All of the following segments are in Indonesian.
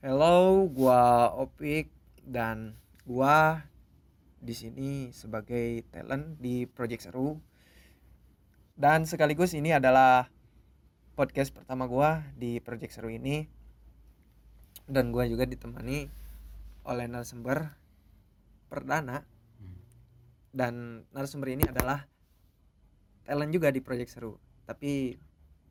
Hello, gua Opik dan gua di sini sebagai talent di Project Seru. Dan sekaligus ini adalah podcast pertama gua di Project Seru ini. Dan gua juga ditemani oleh narasumber perdana. Dan narasumber ini adalah talent juga di Project Seru. Tapi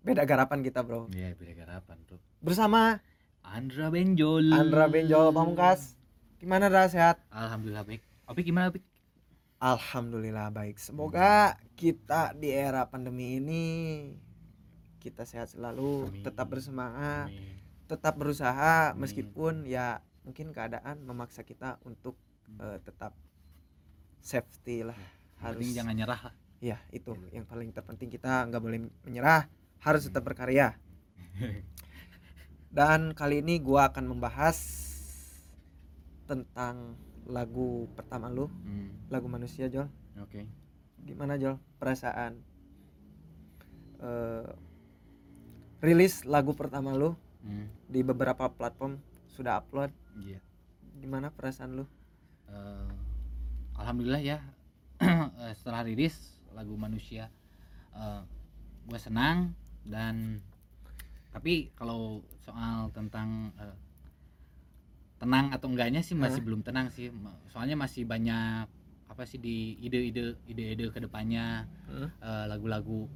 beda garapan kita, Bro. Iya, beda garapan, Bro. Bersama Andra Benjol. Andra Benjol Pamungkas. Gimana Dra sehat? Alhamdulillah baik. Opik gimana, Opik? Alhamdulillah baik. Semoga kita di era pandemi ini kita sehat selalu, Amin. tetap bersemangat, Amin. tetap berusaha Amin. meskipun ya mungkin keadaan memaksa kita untuk eh, tetap safety lah. Yang Harus penting jangan nyerah lah. ya itu yang paling terpenting kita nggak boleh menyerah, harus tetap berkarya. Dan kali ini gua akan membahas tentang lagu pertama lu, Hmm, lagu manusia Jol. Oke. gimana Jol perasaan eh rilis lagu pertama lu Hmm, di beberapa platform sudah upload Iya. gimana perasaan lu Eh, Alhamdulillah ya. Eh, Setelah rilis lagu Manusia eh gue senang dan tapi kalau soal tentang eh, tenang atau enggaknya sih masih Hah? belum tenang sih soalnya masih banyak apa sih di ide-ide ide-ide ke depannya Hmm? eh, lagu-lagu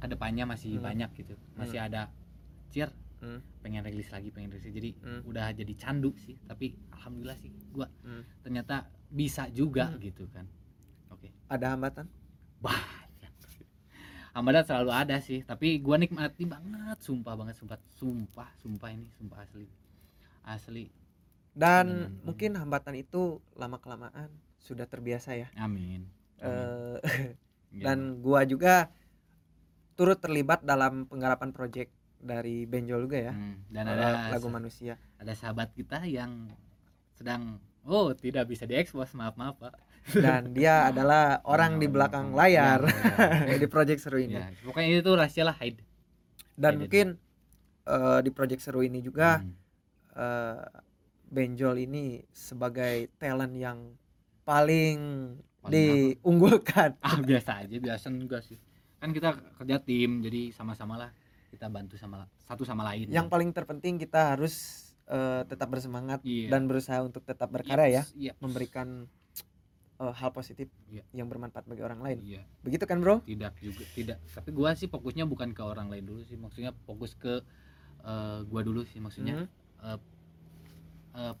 ke depannya masih Hmm. banyak gitu masih ada cir Hmm. pengen rilis lagi pengen rilis jadi Hmm. udah jadi candu sih tapi alhamdulillah sih gua Hmm. ternyata bisa juga Hmm. gitu kan oke ada hambatan banyak hambatan selalu ada sih tapi gua nikmati banget sumpah banget sumpah sumpah sumpah ini sumpah asli asli dan Hmm. mungkin hambatan itu lama kelamaan sudah terbiasa ya amin, amin. Eh, Gitu. dan gua juga turut terlibat dalam penggarapan project dari Benjol juga ya Hmm, dan ada lagu manusia ada sahabat kita yang sedang oh tidak bisa diekspos maaf maaf pak dan dia adalah orang di Oh, belakang oh, layar ya, ya, di project seru ini. Ya. pokoknya itu rahasia lah hide dan Iya, mungkin eh, di project seru ini juga Hmm. eh, Benjol ini sebagai talent yang paling Paling diunggulkan. Ah biasa aja biasa enggak sih. Kan kita kerja tim jadi sama-sama lah kita bantu sama satu sama lain. Yang paling terpenting kita harus eh, tetap bersemangat Iya. dan berusaha untuk tetap berkarya ya iya. memberikan eh, hal positif Iya. yang bermanfaat bagi orang lain. Iya. Begitu kan bro? Tidak juga tidak. Tapi gua sih fokusnya bukan ke orang lain dulu sih. Maksudnya fokus ke eh, gua dulu sih. Maksudnya Mhm. eh,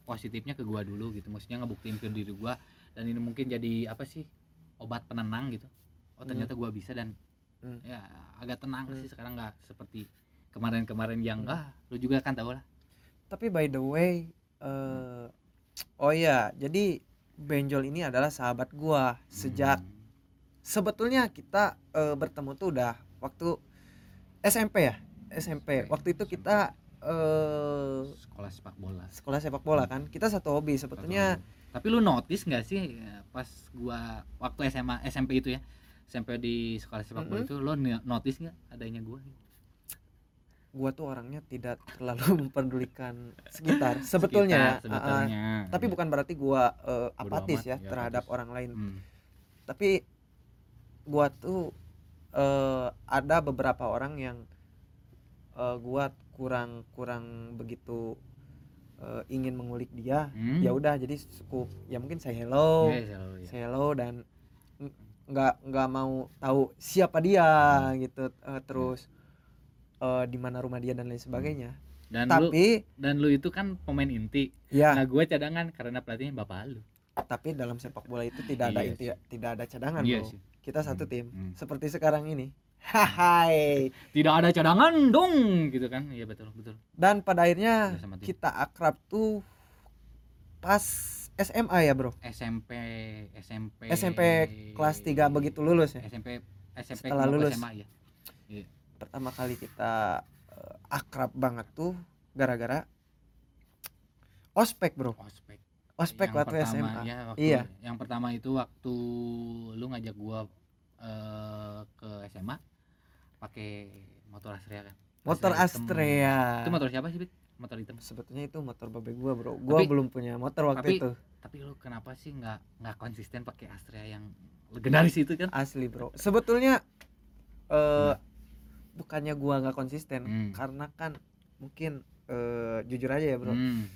positifnya ke gua dulu gitu. Maksudnya ngebuktiin ke diri gua. Dan ini mungkin jadi apa sih? Obat penenang gitu. Oh ternyata gua bisa dan Hmm. ya agak tenang Hmm. sih sekarang. Nggak seperti kemarin-kemarin yang Hmm. ah lu juga kan tahu lah. Tapi by the way eh, oh iya. Jadi Benjol ini adalah sahabat gua sejak Hmm. sebetulnya kita eh, bertemu tuh udah waktu SMP ya SMP waktu itu kita eh sekolah sepak bola. sekolah sepak bola kan. Kita satu hobi sebetulnya. Tapi lu notice nggak sih ya, pas gua waktu SMA SMP itu ya SMP di sekolah sepak bola Mhm. itu lo ni- notice nggak adanya gua gua tuh orangnya tidak terlalu memperdulikan sekitar sebetulnya Sekitar, sebetulnya tapi Iya. bukan berarti gua Bodo apatis amat, ya ya, terhadap apatis. orang lain Hmm. tapi gua tuh eh, ada beberapa orang yang eh, gua kurang kurang begitu eh, ingin mengulik dia Hmm. ya udah jadi cukup ya mungkin saya hello selalu, ya. say hello dan ng- nggak nggak mau tahu siapa dia Hmm. gitu eh, terus eh, di mana rumah dia dan lain sebagainya. Dan lu tapi dan lu itu kan pemain inti. Ya nah gua cadangan karena pelatihnya bapak lu. Tapi dalam sepak bola itu tidak ada Iya inti tidak ada cadangan iya bro. sih. Kita satu Hmm, tim. hmm. seperti sekarang ini. Hai. Tidak ada cadangan dong gitu kan. Iya betul betul. Dan pada akhirnya tim. kita akrab tuh pas SMA ya bro? SMP SMP SMP kelas 3 begitu lulus ya? SMP SMP Setelah lulus. SMA ya pertama kali kita eh, akrab banget tuh gara-gara ospek bro. Ospek. Ospek Yang waktu pertama, SMA ya, waktu- Iya. yang pertama itu waktu lu ngajak gua eh, ke SMA pakai motor Astrea kan? Motor Astrea itu motor siapa sih Bit? motor hitam? Sebetulnya itu motor babe gua bro. Gua Tapi- belum punya motor waktu tapi- itu. tapi lu kenapa sih nggak nggak konsisten pakai Astrea yang legendaris itu kan? Asli bro. Sebetulnya eh bukannya gua nggak konsisten Hmm. karena kan mungkin eh, jujur aja ya bro Hmm,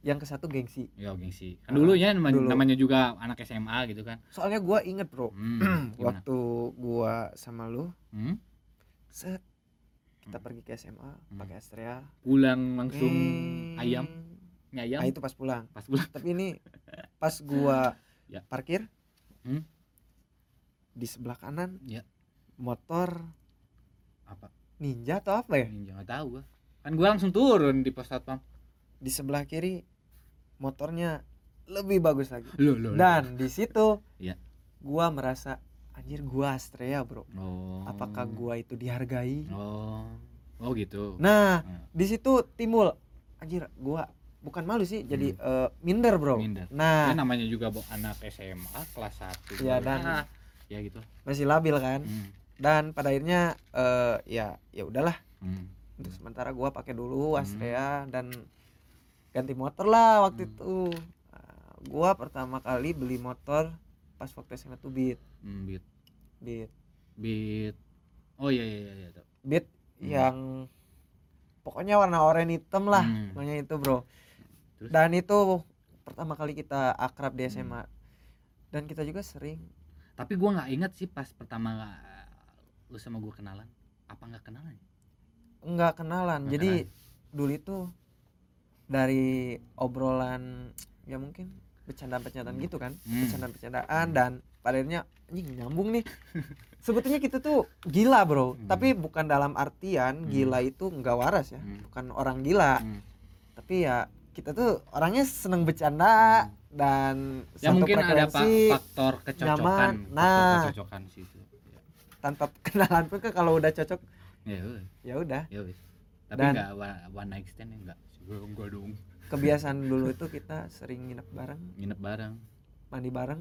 yang ke satu gengsi ya gengsi kan dulu ya nama- dulu. namanya juga anak SMA gitu kan soalnya gua inget bro hmm, waktu gua sama lu Hmm, set kita Hmm. pergi ke SMA Hmm. pakai Astrea pulang langsung Ngeng. ayam mie ayam ah itu pas pulang pas pulang tapi ini pas gua Ya. parkir Hmm. di sebelah kanan Ya. motor apa? Ninja atau apa ya? Ninja nggak tahu gua. Kan gua langsung turun di pos satpam di sebelah kiri motornya lebih bagus lagi. Lo lo dan di situ Iya. gua merasa anjir gua Astrea bro. Oh. Apakah gua itu dihargai? Oh. Oh gitu. Nah Hmm. di situ timbul anjir gua bukan malu sih jadi eh, minder bro. Minder. nah. Ya, namanya juga anak SMA kelas 1 Iya, dan- ya gitu. masih labil kan? Hmm. Dan pada akhirnya eh, ya ya udahlah Hmm. untuk sementara gua pakai dulu Hmm. Astrea dan ganti motor lah waktu Hmm. itu Nah, gua pertama kali beli motor pas waktu SMA tuh Beat Hmm, beat Beat beat oh iya iya iya, iya. Beat Hmm. yang pokoknya warna oranye hitam lah Hmm. itu bro Terus? dan itu pertama kali kita akrab di Hmm. SMA dan kita juga sering tapi gua nggak inget sih pas pertama lu sama gua kenalan apa nggak kenalan nggak kenalan Nggak jadi dulu itu dari obrolan ya mungkin bercanda-bercandaan gitu kan Hmm. bercanda-bercandaan dan pada akhirnya anjing nyambung nih sebetulnya kita tuh gila bro Hmm. tapi bukan dalam artian Hmm. gila itu nggak waras ya Hmm. bukan orang gila Hmm. tapi ya kita tuh orangnya seneng bercanda dan ya satu mungkin ada faktor kecocokan nyaman. faktor Nah. kecocokan situ ya tanpa kenalan pun kan kalau udah cocok ya ya udah. Ya wes. tapi Dan- nggak wa- one night stand ya nggak. Gua- gua dong. Kebiasaan dulu itu kita sering nginep bareng. Nginep bareng. Mandi bareng.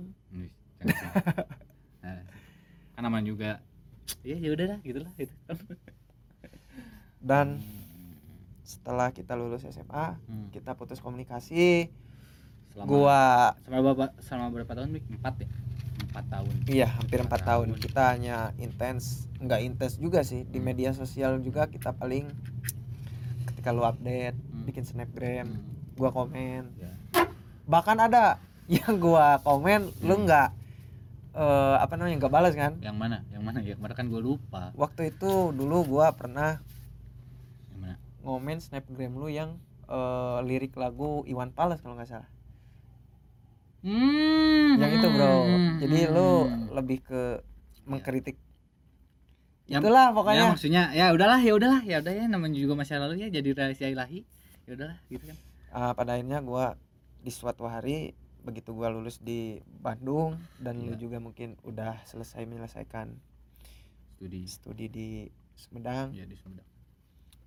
Nah, kan namanya juga. Ya ya udah lah gitulah gitu. Dan setelah kita lulus SMA Hmm. kita putus komunikasi. Selama, gua selama berapa selama berapa tahun Mik? empat ya empat tahun iya hampir empat tahun tahun. kita hanya intens nggak intens juga sih di Hmm. media sosial juga kita paling ketika lu update Hmm. bikin snapgram Hmm. gua komen Ya. bahkan ada yang gua komen lu Hmm. nggak eh, apa namanya nggak balas kan yang mana yang mana ya kemarin kan gue lupa waktu itu dulu gua pernah yang mana ngomen snapgram lu yang eh, lirik lagu Iwan Fals kalau nggak salah hmm, yang itu bro. hmm, jadi hmm, lu hmm. lebih ke mengkritik. Ya, itulah ya pokoknya. maksudnya ya udahlah ya udahlah. Ya udah ya namanya juga masa lalu ya jadi rahasia ilahi. Ya udahlah gitu kan. Ah, pada akhirnya gua di suatu hari begitu gua lulus di Bandung dan lu Iya. juga mungkin udah selesai menyelesaikan studi. studi di Sumedang. Ya di Sumedang.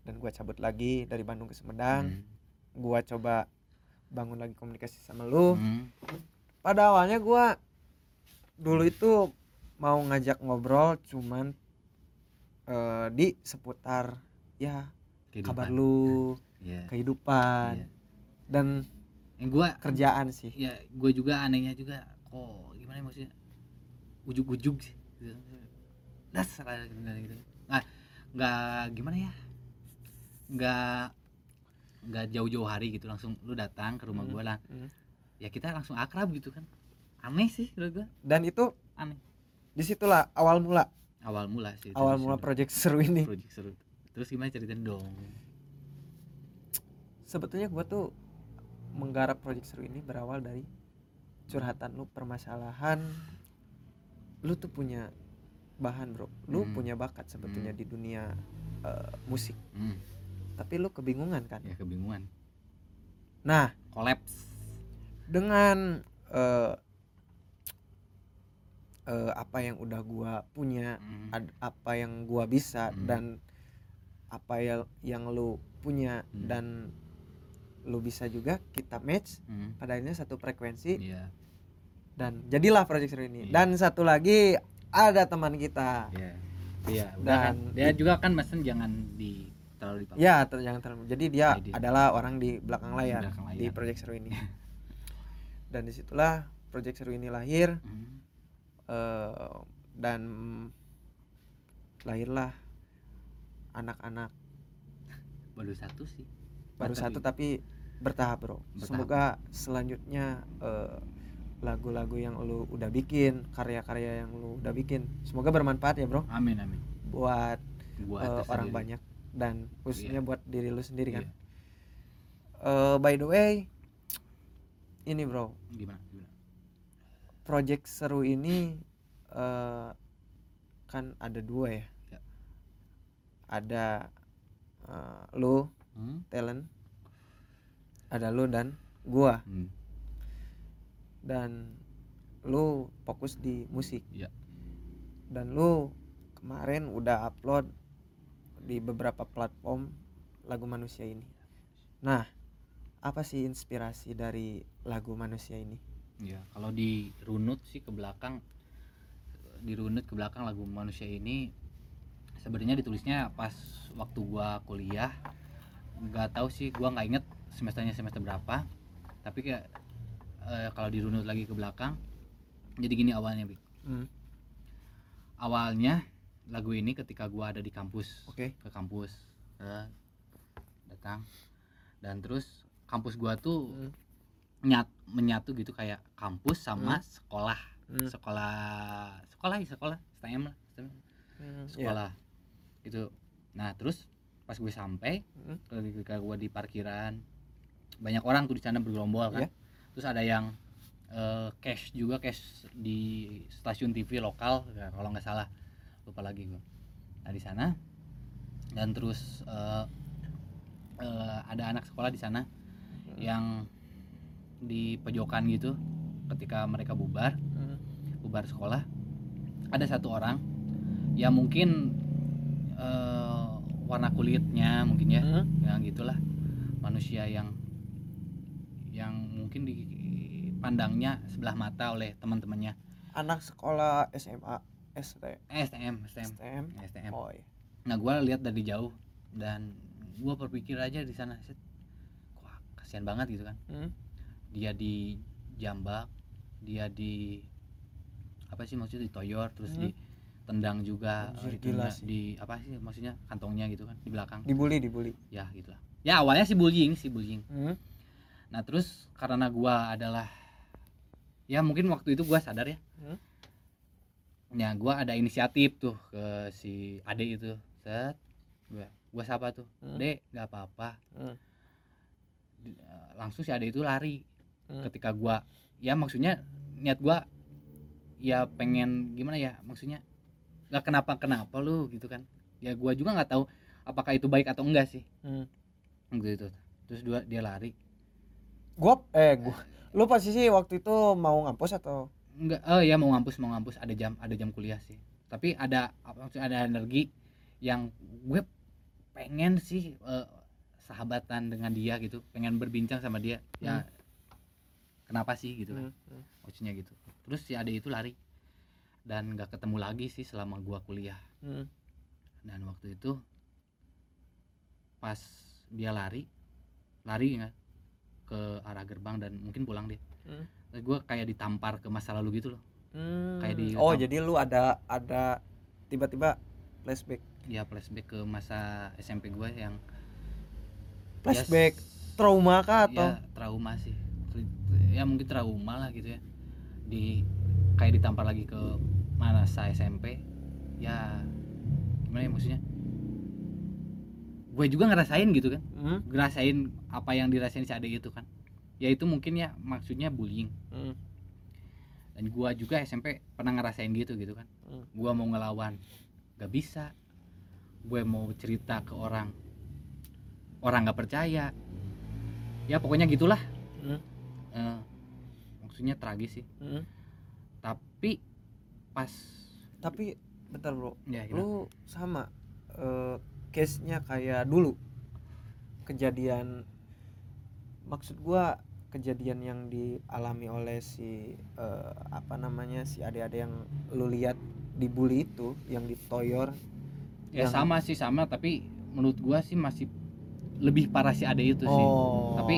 Dan gua cabut lagi dari Bandung ke Sumedang. Gua coba bangun lagi komunikasi sama lu. Hmm. pada awalnya gua dulu itu mau ngajak ngobrol cuman eh, di seputar ya Kehidupan. kabar lu ya kehidupan Iya. dan yang gua kerjaan sih. Ya gue juga anehnya juga kok gimana ya maksudnya? Ujuk-ujuk sih. Dasar gitu. Nggak gimana ya? Nggak nggak jauh-jauh hari gitu langsung lu datang ke rumah Hmm, gua lah. hmm. ya kita langsung akrab gitu kan. Aneh sih menurut gua. Dan itu aneh. di situlah awal mula. Awal mula sih awal mula project seru ini. Project seru. Terus gimana ceritain dong? Sebetulnya gua tuh menggarap project seru ini berawal dari curhatan lu permasalahan. Lu tuh punya bahan bro. Lu Hmm. punya bakat sebetulnya Hmm. di dunia eh, musik. Hmm, tapi lu kebingungan kan ya kebingungan nah kolaps dengan eh, eh, apa yang udah gua punya Hmm, ad- apa yang gua bisa Hmm. dan apa yang yang lu punya Hmm. dan lu bisa juga kita match hmm, pada akhirnya satu frekuensi iya dan jadilah project seru ini Iya. dan satu lagi ada teman kita Iya. Iya, udah kan. Dan Dia juga kan mesen jangan terlalu di ya ter- jangan terlalu jadi dia Jadi- adalah orang di belakang layar, belakang di layar. project seru ini. Dan di situlah project seru ini lahir. Hmm. eh, dan lahirlah anak-anak. Baru satu sih. Baru satu tapi bertahap bro. Bertahap. semoga selanjutnya eh, lagu-lagu yang lu udah bikin karya-karya yang lu udah bikin semoga bermanfaat ya bro. Amin amin. Buat buat tersendiri. orang banyak dan khususnya buat diri lu sendiri kan Iya. Eh, by the way ini bro gimana gimana project seru ini eh, kan ada dua ya Ya. ada eh, lu Hmm? talent ada lu dan gua Hmm. dan lu fokus di musik Iya. dan lu kemarin udah upload di beberapa platform lagu manusia ini. Nah apa sih inspirasi dari lagu manusia ini? Ya, kalau dirunut sih ke belakang dirunut ke belakang lagu manusia ini sebenarnya ditulisnya pas waktu gua kuliah. Nggak tahu sih gua nggak inget semesternya semester berapa. Tapi kayak eh, kalau dirunut lagi ke belakang jadi gini awalnya. Hmm, awalnya lagu ini ketika gua ada di kampus. Oke. Ke kampus eh, datang. Dan terus kampus gua tuh Hmm, nyat menyatu gitu kayak kampus sama sekolah. Hmm, sekolah sekolah ya sekolah. STM lah STM, hmm, ya. sekolah. Itu nah terus pas gue sampai Hmm. ketika gue di parkiran banyak orang tuh di sana bergerombol kan. Iya. terus ada yang eh, cash juga cash di stasiun TV lokal ya, kalau nggak salah lupa lagi gue nah di sana. Dan terus eh, eh, ada anak sekolah di sana Hmm. yang di pojokan gitu ketika mereka bubar Hmm, bubar sekolah ada satu orang yang mungkin eh, warna kulitnya mungkin ya hmm, ya gitulah. Manusia yang yang mungkin dipandangnya sebelah mata oleh teman-temannya. Anak sekolah SMA ST eh, STM STM STM STM oh iya nah gue lihat dari jauh dan gue berpikir aja di sana "Set, wah kasihan banget gitu kan. Hmm, dia di jambak dia di apa sih maksudnya ditoyor terus Hmm. ditendang juga Anjir, eh, gila itunya, sih. di apa sih maksudnya kantongnya gitu kan di belakang. Dibully dibully. Ya gitulah. Ya awalnya sih bullying sih bullying Hmm, nah terus karena gua adalah ya mungkin waktu itu gua sadar ya. Hmm. Ya gua ada inisiatif tuh ke si ade itu set gua gua sapa tuh Hmm. dek nggak apa-apa Hmm. Langsung si ade itu lari Hmm. ketika gua ya maksudnya niat gua ya pengen gimana ya maksudnya nggak kenapa kenapa lu gitu kan ya gua juga nggak tahu apakah itu baik atau enggak sih Hmm. gitu terus dua dia lari gua eh gua lu posisi waktu itu mau ngampus atau enggak oh ya mau ngampus mau ngampus. Ada jam ada jam kuliah sih. Tapi ada ada energi yang gue pengen sih eh, sahabatan dengan dia gitu. Pengen berbincang sama dia. Ya kenapa sih gitu kan? Hmm, hmm. gitu. Terus si ade itu lari. Dan nggak ketemu lagi sih selama gua kuliah. Hmm. dan waktu itu pas dia lari lari nggak ke arah gerbang dan mungkin pulang dia Hmm. Gua kayak ditampar ke masa lalu gitu loh. Hmm. Kayak di- oh jadi lu ada ada tiba-tiba flashback. Ya flashback ke masa SMP gue yang flashback ya, trauma kah atau? ya trauma sih. Ya mungkin trauma lah gitu ya. Di kayak ditampar lagi ke masa SMP ya gimana ya maksudnya? Gue juga ngerasain gitu kan. Hmm, ngerasain apa yang dirasain si ade itu kan ya itu mungkin ya maksudnya bullying. Hmm, dan gua juga SMP pernah ngerasain gitu gitu kan. Hmm. gua mau ngelawan gak bisa. Gue mau cerita ke orang orang nggak percaya. Ya pokoknya gitulah. Hmm, Eh, maksudnya tragis sih. Hmm. tapi pas tapi bentar bro. Ya gimana? lu sama eh, case nya kayak dulu. Kejadian maksud gua kejadian yang dialami oleh si eh, apa namanya si adik-adik yang lu lihat dibully itu yang ditoyor ya yang- sama sih sama tapi menurut gua sih masih lebih parah si Ade itu sih. Oh. Tapi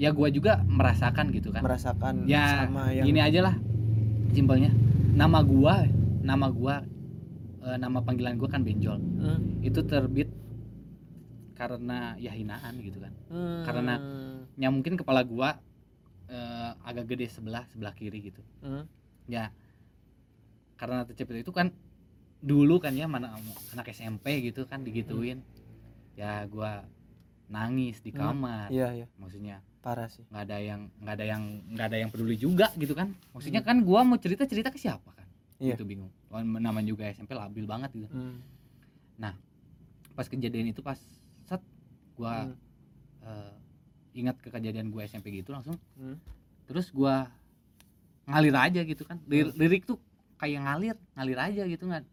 ya gua juga merasakan gitu kan. Merasakan Ya, sama yang gini aja lah simpelnya. Nama gua nama gua eh, nama panggilan gua kan benjol. Hmm, itu terbit karena ya hinaan gitu kan. Hmm, Karena ya mungkin kepala gua eh, agak gede sebelah sebelah kiri gitu. Hmm, ya karena tercepit itu kan dulu kan ya mana anak SMP gitu kan digituin. Ya gua nangis di Hmm, kamar. Iya iya. Maksudnya parah sih. nggak ada yang nggak ada yang nggak ada yang peduli juga gitu kan. Maksudnya Hmm. kan gua mau cerita cerita ke siapa kan? Iya. itu bingung. Namanya juga SMP labil banget gitu. Hmm, pas kejadian itu pas set gua hmm, ingat ke kejadian gua SMP gitu langsung hmm. terus gua ngalir aja gitu kan Hmm. lirik tuh kayak ngalir ngalir aja gitu nggak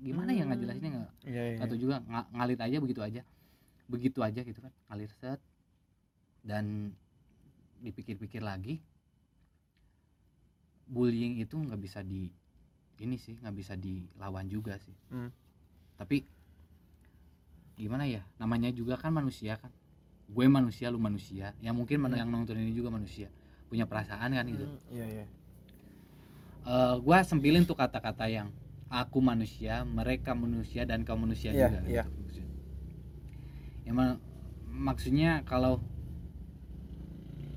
gimana ya Hmm. ngejelasinnya nggak iya iya atau juga nga- ngalir aja begitu aja begitu aja gitu kan ngalir set dan dipikir-pikir lagi bullying itu nggak bisa di ini sih nggak bisa dilawan juga sih Hmm. tapi gimana ya namanya juga kan manusia kan gue manusia lu manusia. Yang mungkin Hmm. yang nonton ini juga manusia. Punya perasaan kan gitu. Hmm, iya iya. Eh gue sempilin tuh kata-kata yang aku manusia mereka manusia dan kau manusia Iya, juga. iya. gitu, ma- maksudnya kalau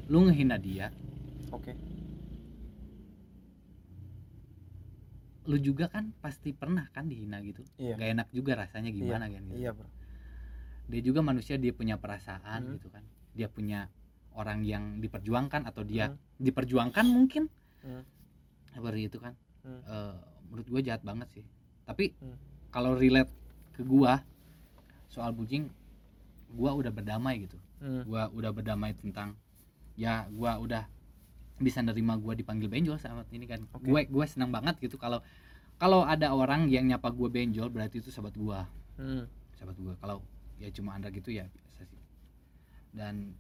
lu ngehina dia oke. lu juga kan pasti pernah kan dihina gitu. Iya. Gak enak juga rasanya gimana kan gitu. iya bro dia juga manusia dia punya perasaan Hmm. gitu kan dia punya orang yang diperjuangkan atau dia Hmm. diperjuangkan mungkin Hmm. seperti itu kan Hmm. Eh, menurut gue jahat banget sih tapi Hmm. kalau relate ke gua soal bullying gua udah berdamai gitu Hmm, gua udah berdamai tentang ya gua udah bisa nerima gua dipanggil benjol saat ini kan Oke. gue gue senang banget gitu kalau kalau ada orang yang nyapa gue benjol berarti itu sahabat gua hmm, sahabat gua kalau ya cuma anda gitu ya biasa sih. Dan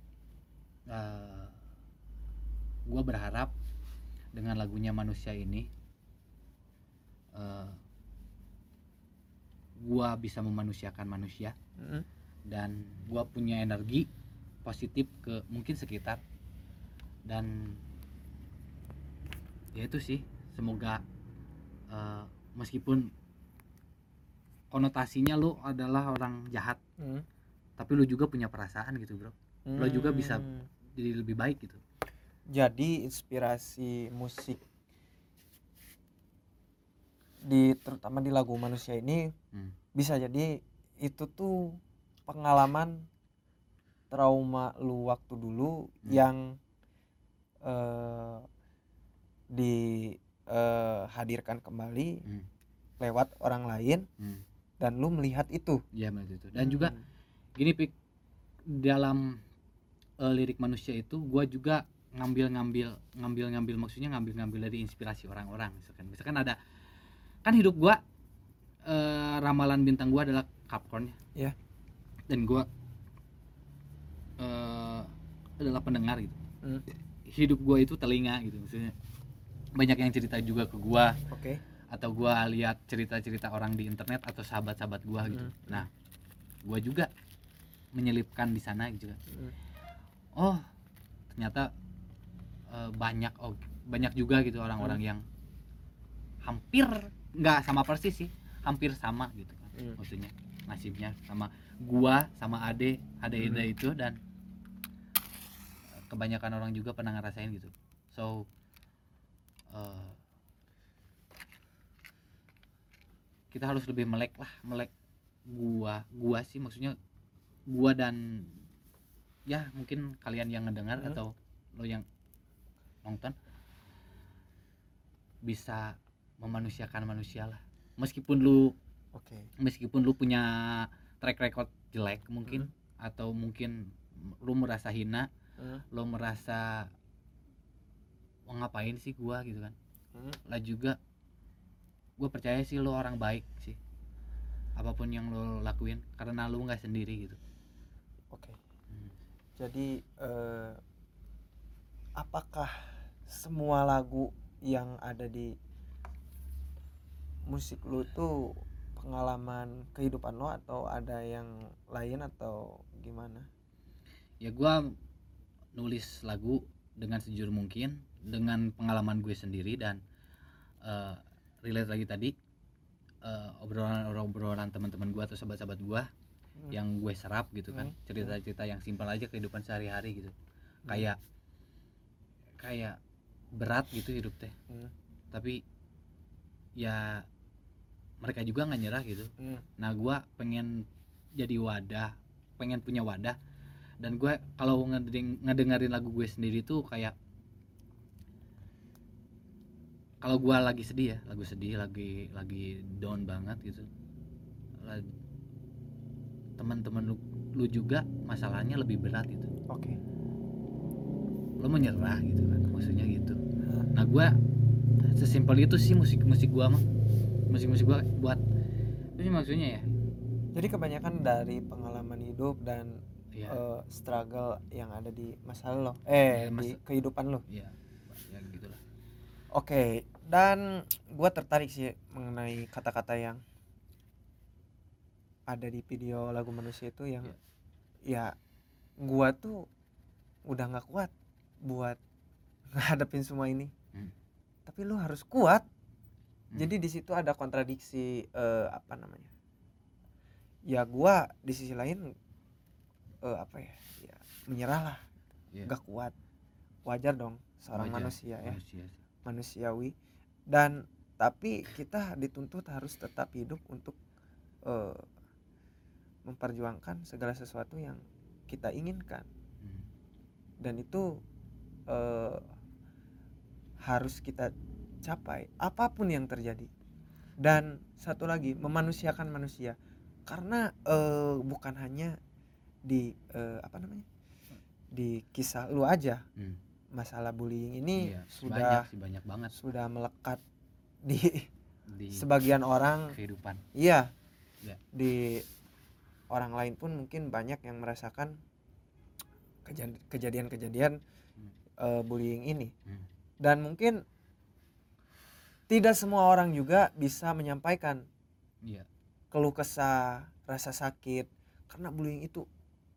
eh gue berharap dengan lagunya manusia ini eh gua bisa memanusiakan manusia. Hmm. dan gua punya energi positif ke mungkin sekitar. Dan ya itu sih semoga eh, meskipun konotasinya lu adalah orang jahat Hmm. tapi lu juga punya perasaan gitu bro Lo juga bisa- Hmm. jadi lebih baik gitu jadi inspirasi musik di terutama di lagu manusia ini Hmm. bisa jadi itu tuh pengalaman trauma lu waktu dulu Hmm. yang eh dihadirkan kembali Hmm. lewat orang lain Hmm. Dan lu melihat itu. Ya benar itu. Dan juga Hmm. gini pik dalam eh, lirik manusia itu gua juga ngambil ngambil ngambil ngambil maksudnya ngambil ngambil dari inspirasi orang-orang misalkan. Misalkan ada kan hidup gua eh, ramalan bintang gua adalah Capricorn ya. Iya. dan gua eh, adalah pendengar gitu. Hmm. hidup gua itu telinga gitu maksudnya. Banyak yang cerita juga ke gua. Oke atau gua lihat cerita-cerita orang di internet atau sahabat-sahabat gua gitu. Hmm. Nah, gua juga menyelipkan di sana gitu kan. Hmm. Oh, ternyata eh, banyak oh banyak juga gitu orang-orang Hmm. yang hampir nggak sama persis sih, hampir sama gitu kan. Hmm. Maksudnya nasibnya sama gua sama Ade, Ade Hmm. Itu dan eh, kebanyakan orang juga pernah ngerasain gitu. So eh, kita harus lebih melek lah melek gua gua sih maksudnya gua dan ya mungkin kalian yang ngedengar Hmm. atau lo yang nonton bisa memanusiakan manusia lah meskipun lu oke meskipun lu punya track record jelek mungkin atau mungkin lu merasa hina Hmm. lo merasa mau ngapain sih gua gitu kan Hmm. lah juga gue percaya sih lo orang baik sih. Apa pun yang lo lakuin karena lo nggak sendiri gitu. Oke. Hmm. jadi eh, apakah semua lagu yang ada di musik lu tuh pengalaman kehidupan lo atau ada yang lain atau gimana? Ya gua nulis lagu dengan sejujur mungkin dengan pengalaman gue sendiri dan eh, relate lagi tadi eh, obrolan obrolan teman-teman gua atau sahabat-sahabat gua Hmm. yang gue serap gitu kan Hmm. cerita-cerita yang simpel aja kehidupan sehari-hari gitu Hmm. kayak kayak berat gitu hidup teh Hmm. tapi ya mereka juga nggak nyerah gitu Hmm. nah gua pengen jadi wadah pengen punya wadah dan gue kalau ngedeng- ngedengerin lagu gue sendiri tuh kayak kalau gua lagi sedih ya lagu sedih lagi lagi down banget gitu. Teman-teman lu, lu juga masalahnya lebih berat gitu. Oke. Lo menyerah gitu kan maksudnya gitu. Nah gua sesimpel itu sih musik musik gua mah. Musik musik gua buat itu sih maksudnya ya. Jadi kebanyakan dari pengalaman hidup dan ya eh, struggle yang ada di masa lo eh Ya, di masa- kehidupan lo. Ya ya gitulah. Oke, dan gua tertarik sih mengenai kata-kata yang ada di video lagu manusia itu yang ya gua tuh udah nggak kuat buat ngadepin semua ini. Hmm. Tapi lu harus kuat. Hmm. Jadi di situ ada kontradiksi eh, apa namanya? Ya gua di sisi lain eh, apa ya? Ya menyerah lah, Iya. nggak kuat. Wajar dong seorang Wajar, manusia ya manusia manusiawi dan tapi kita dituntut harus tetap hidup untuk eh, memperjuangkan segala sesuatu yang kita inginkan. Hmm. dan itu eh, harus kita capai apa pun yang terjadi. Dan satu lagi memanusiakan manusia. Karena eh, bukan hanya di eh, apa namanya? Di kisah lu aja. Hmm. Masalah bullying ini Iya, sudah banyak sih banyak banget. sudah melekat di di sebagian orang. kehidupan. Iya. Ya. di orang lain pun mungkin banyak yang merasakan keja- kejadian-kejadian Hmm. eh, bullying ini. Hmm. dan mungkin tidak semua orang juga bisa menyampaikan iya. keluh kesah rasa sakit. Karena bullying itu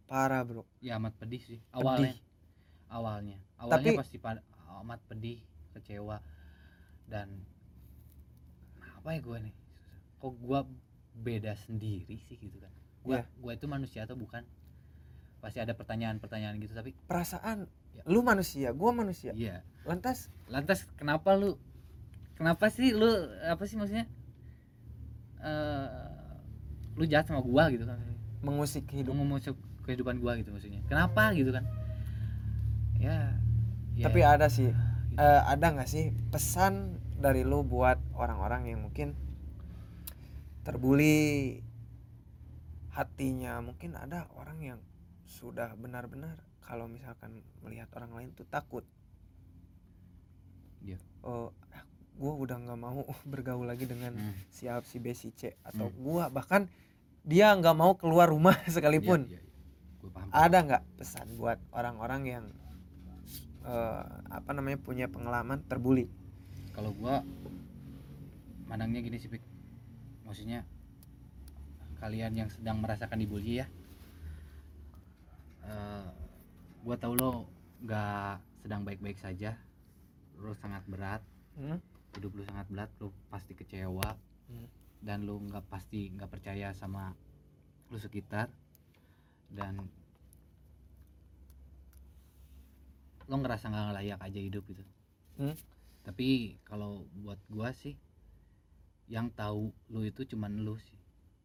parah bro. Ya amat pedih sih awalnya. Pedih. Awalnya. Awalnya Tapi- pasti pa- amat pedih kecewa dan apa ya gue nih? Kok gue beda sendiri sih gitu kan? Gue Iya. gue itu manusia atau bukan? Pasti ada pertanyaan-pertanyaan gitu tapi perasaan Ya. lu manusia gua manusia. Iya. Lantas? Lantas kenapa lu kenapa sih lu apa sih maksudnya? Eh lu jahat sama gua gitu kan? Mengusik hidup. Ngomong kehidupan gua gitu maksudnya. Kenapa gitu kan ya, ya tapi ada sih gitu. eh, ada nggak sih pesan dari lu buat orang-orang yang mungkin terbuli hatinya mungkin ada orang yang sudah benar-benar kalau misalkan melihat orang lain tuh takut Iya. oh gue udah nggak mau bergaul lagi dengan Hmm. si A si B si C atau Hmm. gua bahkan dia nggak mau keluar rumah sekalipun Iya, iya, iya. Gua paham. ada nggak pesan buat orang-orang yang eh, apa namanya punya pengalaman terbuli kalau gua mandangnya gini sih Pik. maksudnya kalian yang sedang merasakan dibully ya eh gua tahu lo nggak sedang baik-baik saja lo sangat berat Hmm? hidup lu sangat berat lu pasti kecewa Hmm. dan lu nggak pasti nggak percaya sama lu sekitar dan lo ngerasa nggak layak aja hidup gitu Hmm. tapi kalau buat gua sih yang tahu lu itu cuman lu sih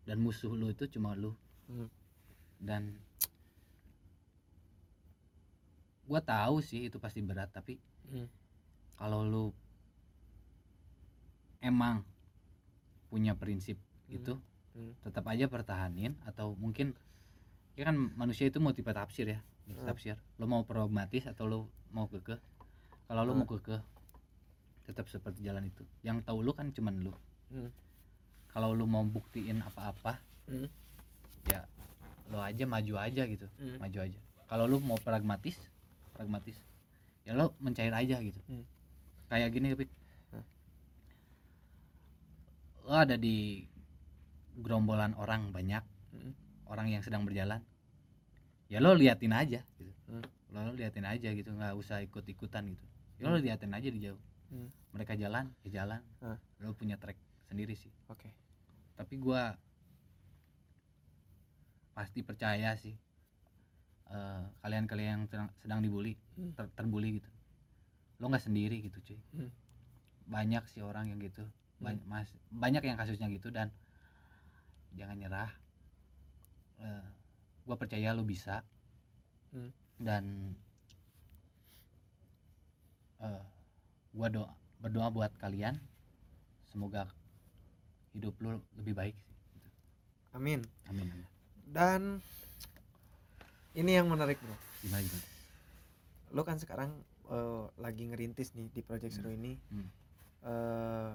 dan musuh lu itu cuma lu Hmm. dan gua tahu sih itu pasti berat tapi Hmm. kalau lu emang punya prinsip Hmm. itu Hmm. tetap aja pertahanin atau mungkin ya kan manusia itu multi tafsir ya Hmm. tafsir lo mau pragmatis atau lo mau kekeh kalau lo Hmm. mau kekeh tetap seperti jalan itu yang tahu lu kan cuman lu Hmm. kalau lu mau buktiin apa-apa Hmm. ya lo aja maju aja gitu Hmm. maju aja kalau lu mau pragmatis pragmatis ya lo mencair aja gitu Hmm. kayak gini. Hmm. lo ada di gerombolan orang banyak Mm. orang yang sedang berjalan ya lo liatin aja gitu Hmm. lo, lo liatin aja gitu nggak usah ikut ikutan gitu ya lo Hmm. liatin aja di jauh Hmm. mereka jalan ya jalan Ah. lo punya track sendiri sih oke tapi gua pasti percaya sih eh, kalian-kalian yang sedang, sedang dibully Hmm. ter- terbully gitu lo nggak sendiri gitu cuy Hmm. banyak sih orang yang gitu banyak mas banyak yang kasusnya gitu dan jangan nyerah Eh, gua percaya lo bisa. Hmm. dan eh, gua doa berdoa buat kalian. Semoga hidup lo lebih baik. Amin. Amin amin. Dan ini yang menarik bro. Gimana gimana? Lo kan sekarang eh, lagi ngerintis nih di project seru ini. Hmm. eh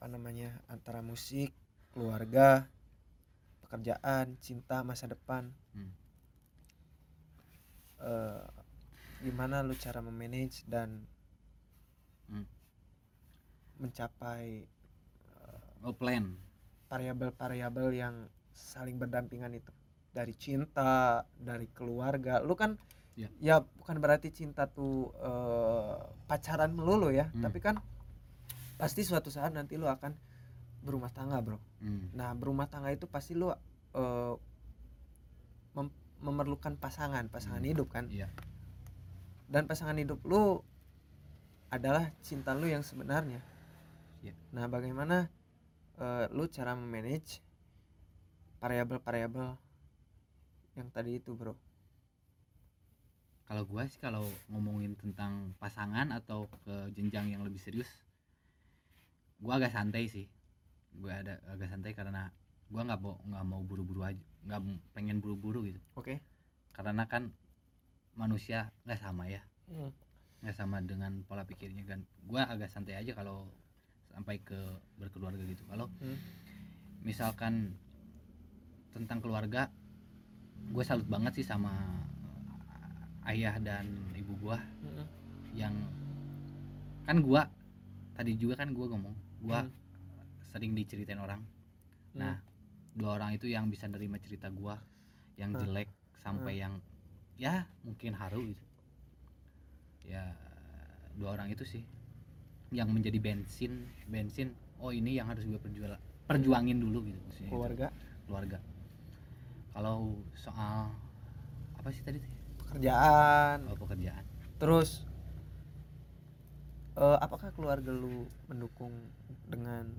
apa namanya antara musik keluarga pekerjaan cinta masa depan Hmm. eh gimana lu cara memanage dan Hmm. mencapai oh plan variabel-variabel yang saling berdampingan itu dari cinta dari keluarga lu kan Ya. ya bukan berarti cinta tuh eh, pacaran melulu ya Hmm. tapi kan pasti suatu saat nanti lu akan berumah tangga bro Hmm. nah berumah tangga itu pasti lu eh, mem- memerlukan pasangan pasangan Hmm. hidup kan iya dan pasangan hidup lu adalah cinta lu yang sebenarnya Ya. nah bagaimana eh, lu cara memanage variabel-variabel yang tadi itu bro kalau gua sih kalau ngomongin tentang pasangan atau ke jenjang yang lebih serius gua agak santai sih gua ada agak santai karena gua nggak mau nggak mau buru-buru aja nggak pengen buru-buru gitu oke karena kan manusia nggak sama ya Hmm. nggak sama dengan pola pikirnya kan gua agak santai aja kalau sampai ke berkeluarga gitu kalau Hmm. misalkan tentang keluarga gue salut banget sih sama ayah dan ibu gua Hmm. yang kan gua tadi juga kan gua ngomong gua Hmm. Sering diceritain orang. Nah dua orang itu yang bisa nerima cerita gua yang Hmm. jelek sampai yang ya mungkin haru gitu. Ya dua orang itu sih yang menjadi bensin bensin oh ini yang harus gue perjual perjuangin dulu gitu maksudnya gitu. keluarga? Keluarga. Kalau soal apa sih tadi? Pekerjaan. Oh, pekerjaan. Terus eh, apakah keluarga lu mendukung dengan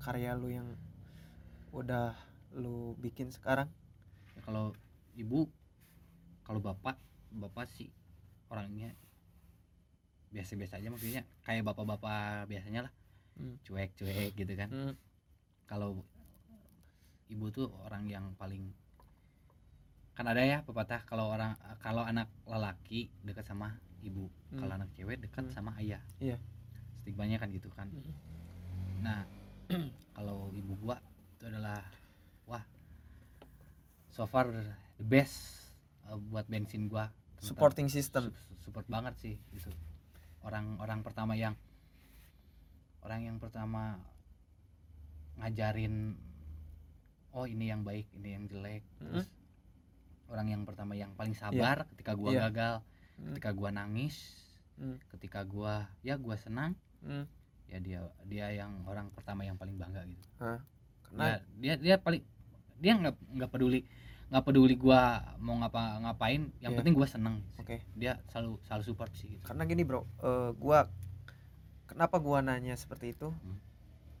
karya lu yang udah lu bikin sekarang Ya, kalau ibu kalau bapak bapak sih orangnya biasa-biasa aja maksudnya kayak bapak-bapak biasanya lah Hmm. cuek-cuek gitu kan Hmm. kalau ibu tuh orang yang paling kan ada ya pepatah kalau orang kalau anak lelaki dekat sama ibu Hmm. kalau anak cewek dekat Hmm. sama ayah Iya. stigmanya kan gitu kan Hmm. nah kalau ibu gua itu adalah wah so far the best uh, buat bensin gua tentang- supporting system Su- support banget sih gitu orang-orang pertama yang orang yang pertama ngajarin oh ini yang baik ini yang jelek terus orang yang pertama yang paling sabar ketika gua Iya. gagal Hmm. ketika gua nangis Hmm. ketika gua ya gua senang Hmm. Ya dia dia yang orang pertama yang paling bangga gitu karena Ya, dia dia paling dia nggak nggak peduli nggak peduli gua mau ngapa ngapain yang Iya. penting gua seneng Oke. dia selalu selalu support sih gitu. karena gini bro eh, gua kenapa gua nanya seperti itu Hmm.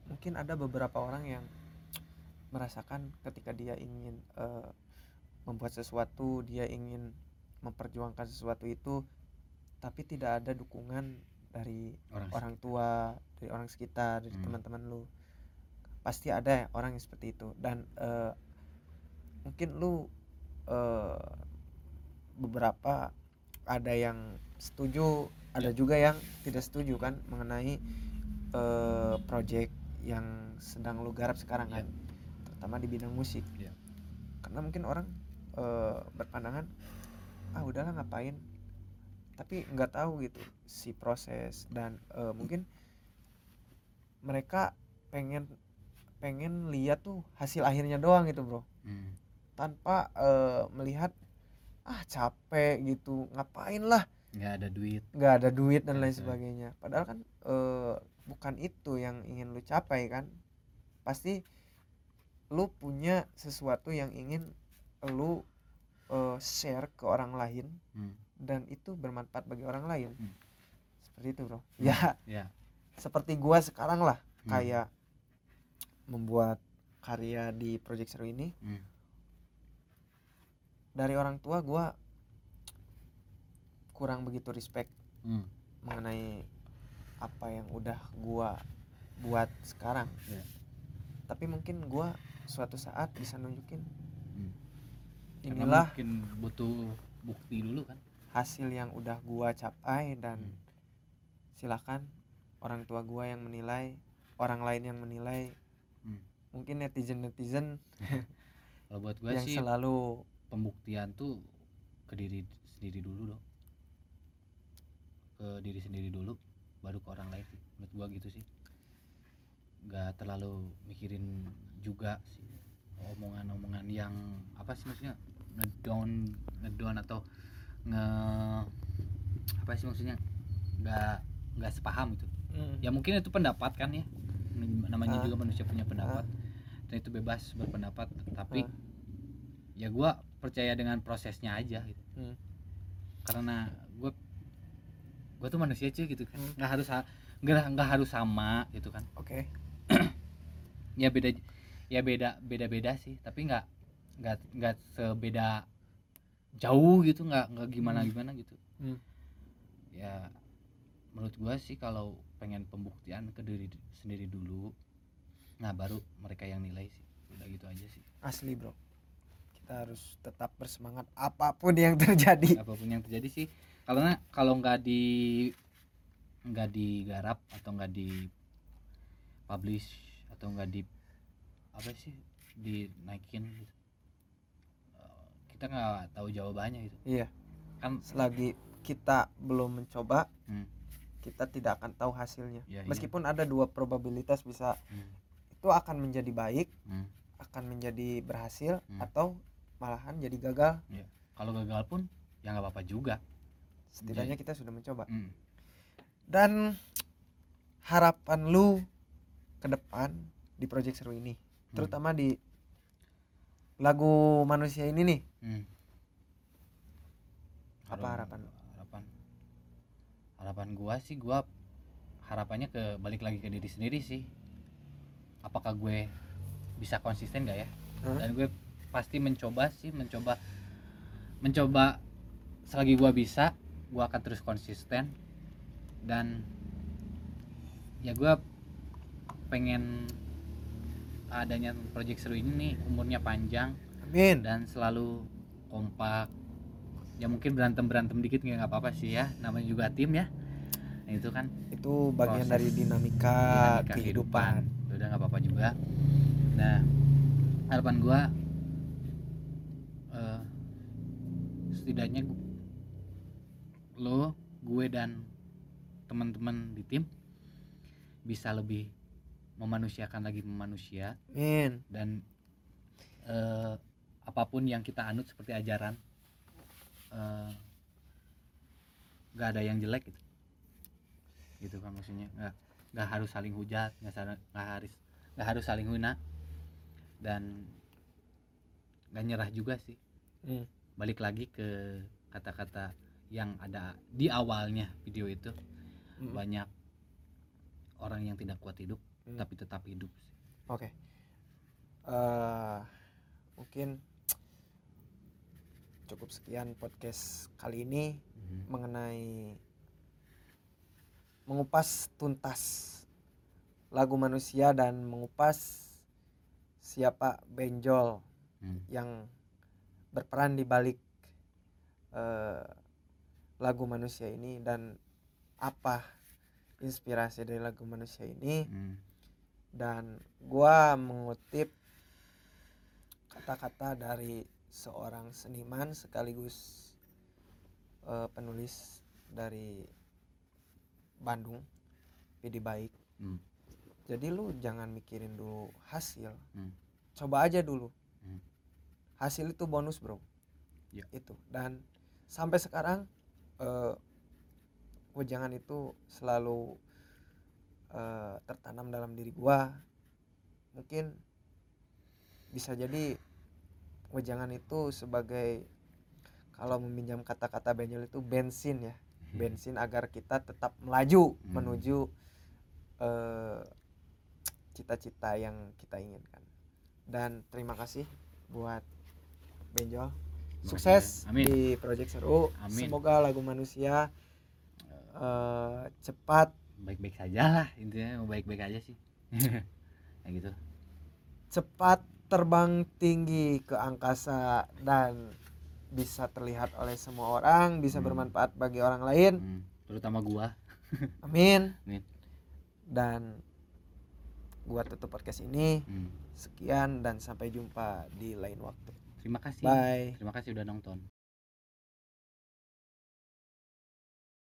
mungkin ada beberapa orang yang merasakan ketika dia ingin eh, membuat sesuatu dia ingin memperjuangkan sesuatu itu tapi tidak ada dukungan dari orang, orang tua dari orang sekitar dari Hmm. teman-teman lu. Pasti ada ya orang yang seperti itu. Dan eh, mungkin lu eh, beberapa ada yang setuju ada juga yang tidak setuju kan mengenai eh, project yang sedang lu garap sekarang kan terutama di bidang musik. Iya. karena mungkin orang eh, berpandangan ah udahlah ngapain tapi nggak tahu gitu si proses dan eh, mungkin mereka pengen pengen lihat tuh hasil akhirnya doang gitu bro Hmm. tanpa eh, melihat ah capek gitu ngapain lah nggak ada duit nggak ada duit dan lain Gitu. sebagainya padahal kan eh, bukan itu yang ingin lu capai kan pasti lu punya sesuatu yang ingin lu eh, share ke orang lain Hmm. Dan itu bermanfaat bagi orang lain Hmm. seperti itu bro Hmm. ya ya seperti gua sekarang lah Hmm. kayak membuat karya di project seru ini Hmm. dari orang tua gua kurang begitu respect Hmm. mengenai apa yang udah gua buat sekarang Ya. tapi mungkin gua suatu saat bisa nunjukin Hmm. Karena inilah mungkin butuh bukti dulu kan hasil yang udah gua capai dan Hmm. silakan orang tua gua yang menilai orang lain yang menilai Hmm. mungkin netizen netizen kalau buat gue yang sih selalu pembuktian tuh ke diri sendiri dulu dong ke diri sendiri dulu baru ke orang lain sih menurut gua gitu sih nggak terlalu mikirin juga sih omongan-omongan yang apa sih maksudnya ngedown ngedown atau nge apa sih maksudnya? Nggak nggak sepaham gitu. Mm, ya mungkin itu pendapat kan ya. Namanya Ah. juga manusia punya pendapat. Dan itu bebas berpendapat tapi Ah. ya gua percaya dengan prosesnya aja gitu. Hmm. karena gua gua tuh manusia cuy gitu kan. Hmm. nggak harus nggak nggak harus sama gitu kan. Oke. Ya beda ya beda beda beda sih. Tapi nggak nggak nggak sebeda jauh gitu nggak nggak gimana Hmm. gimana gitu. Hmm. ya menurut gua sih kalau pengen pembuktian ke diri sendiri dulu nah baru mereka yang nilai sih. Udah gitu aja sih. Asli bro. Kita harus tetap bersemangat apa pun yang terjadi. Apa pun yang terjadi sih karena kalau nggak di nggak digarap atau nggak di publish atau nggak di apa sih dinaikin gitu kita nggak tahu jawabannya gitu iya kan selagi kita belum mencoba Hmm. kita tidak akan tahu hasilnya Iya, iya. meskipun ada dua probabilitas bisa hmm, itu akan menjadi baik hmm. akan menjadi berhasil Hmm. atau malahan jadi gagal kalau gagal pun ya nggak apa-apa juga setidaknya kita sudah mencoba Hmm. dan harapan lu ke depan di project seru ini Hmm. terutama di lagu manusia ini nih Hmm. Apa harapan? harapan harapan gua sih gua harapannya ke balik lagi ke diri sendiri sih apakah gue bisa konsisten gak ya Hah? dan gue pasti mencoba sih mencoba mencoba selagi gua bisa gua akan terus konsisten dan ya gua pengen adanya project seru ini nih umurnya panjang. Amin. Dan selalu kompak. Ya mungkin berantem berantem dikit nggak apa-apa sih ya namanya juga tim ya. Nah, itu kan itu bagian dari dinamika, dinamika kehidupan. Ya udah nggak apa-apa juga. Nah harapan gua eh, setidaknya lo gue dan teman-teman di tim bisa lebih memanusiakan lagi manusia amin. Dan eh, apa pun yang kita anut seperti ajaran nggak ada yang jelek gitu. Gitu kan maksudnya nggak nggak harus saling hujat nggak nggak harus nggak harus saling hina. Dan nggak nyerah juga sih. Hmm. balik lagi ke kata-kata yang ada di awalnya video itu. Mm. banyak orang yang tidak kuat hidup Hmm. tapi tetap hidup sih Oke. Eh, mungkin cukup sekian podcast kali ini Mhm. mengenai mengupas tuntas lagu manusia dan mengupas siapa benjol Hmm. yang berperan di balik eh, lagu manusia ini dan apa inspirasi dari lagu manusia ini Hmm. Dan gua mengutip kata-kata dari seorang seniman sekaligus eh, penulis dari Bandung Pidi Baik Hmm. jadi lu jangan mikirin dulu hasil Hmm. coba aja dulu Hmm. hasil itu bonus bro Ya. itu dan sampai sekarang eh wejangan itu selalu eh, tertanam dalam diri gua mungkin bisa jadi wejangan itu sebagai kalau meminjam kata-kata Benjol itu bensin ya bensin agar kita tetap melaju Hmm. menuju eh, cita-cita yang kita inginkan dan terima kasih buat Benjol sukses. Amin. di project seru Amin. semoga lagu manusia eh, cepat baik-baik saja lah intinya mau baik-baik aja sih. Kayak gitu. Cepat terbang tinggi ke angkasa dan bisa terlihat oleh semua orang bisa Hmm. bermanfaat bagi orang lain. Hmm, terutama gua. Amin. Amin. dan gua tutup podcast ini. Hmm. sekian dan sampai jumpa di lain waktu. Terima kasih. Bye. Terima kasih udah nonton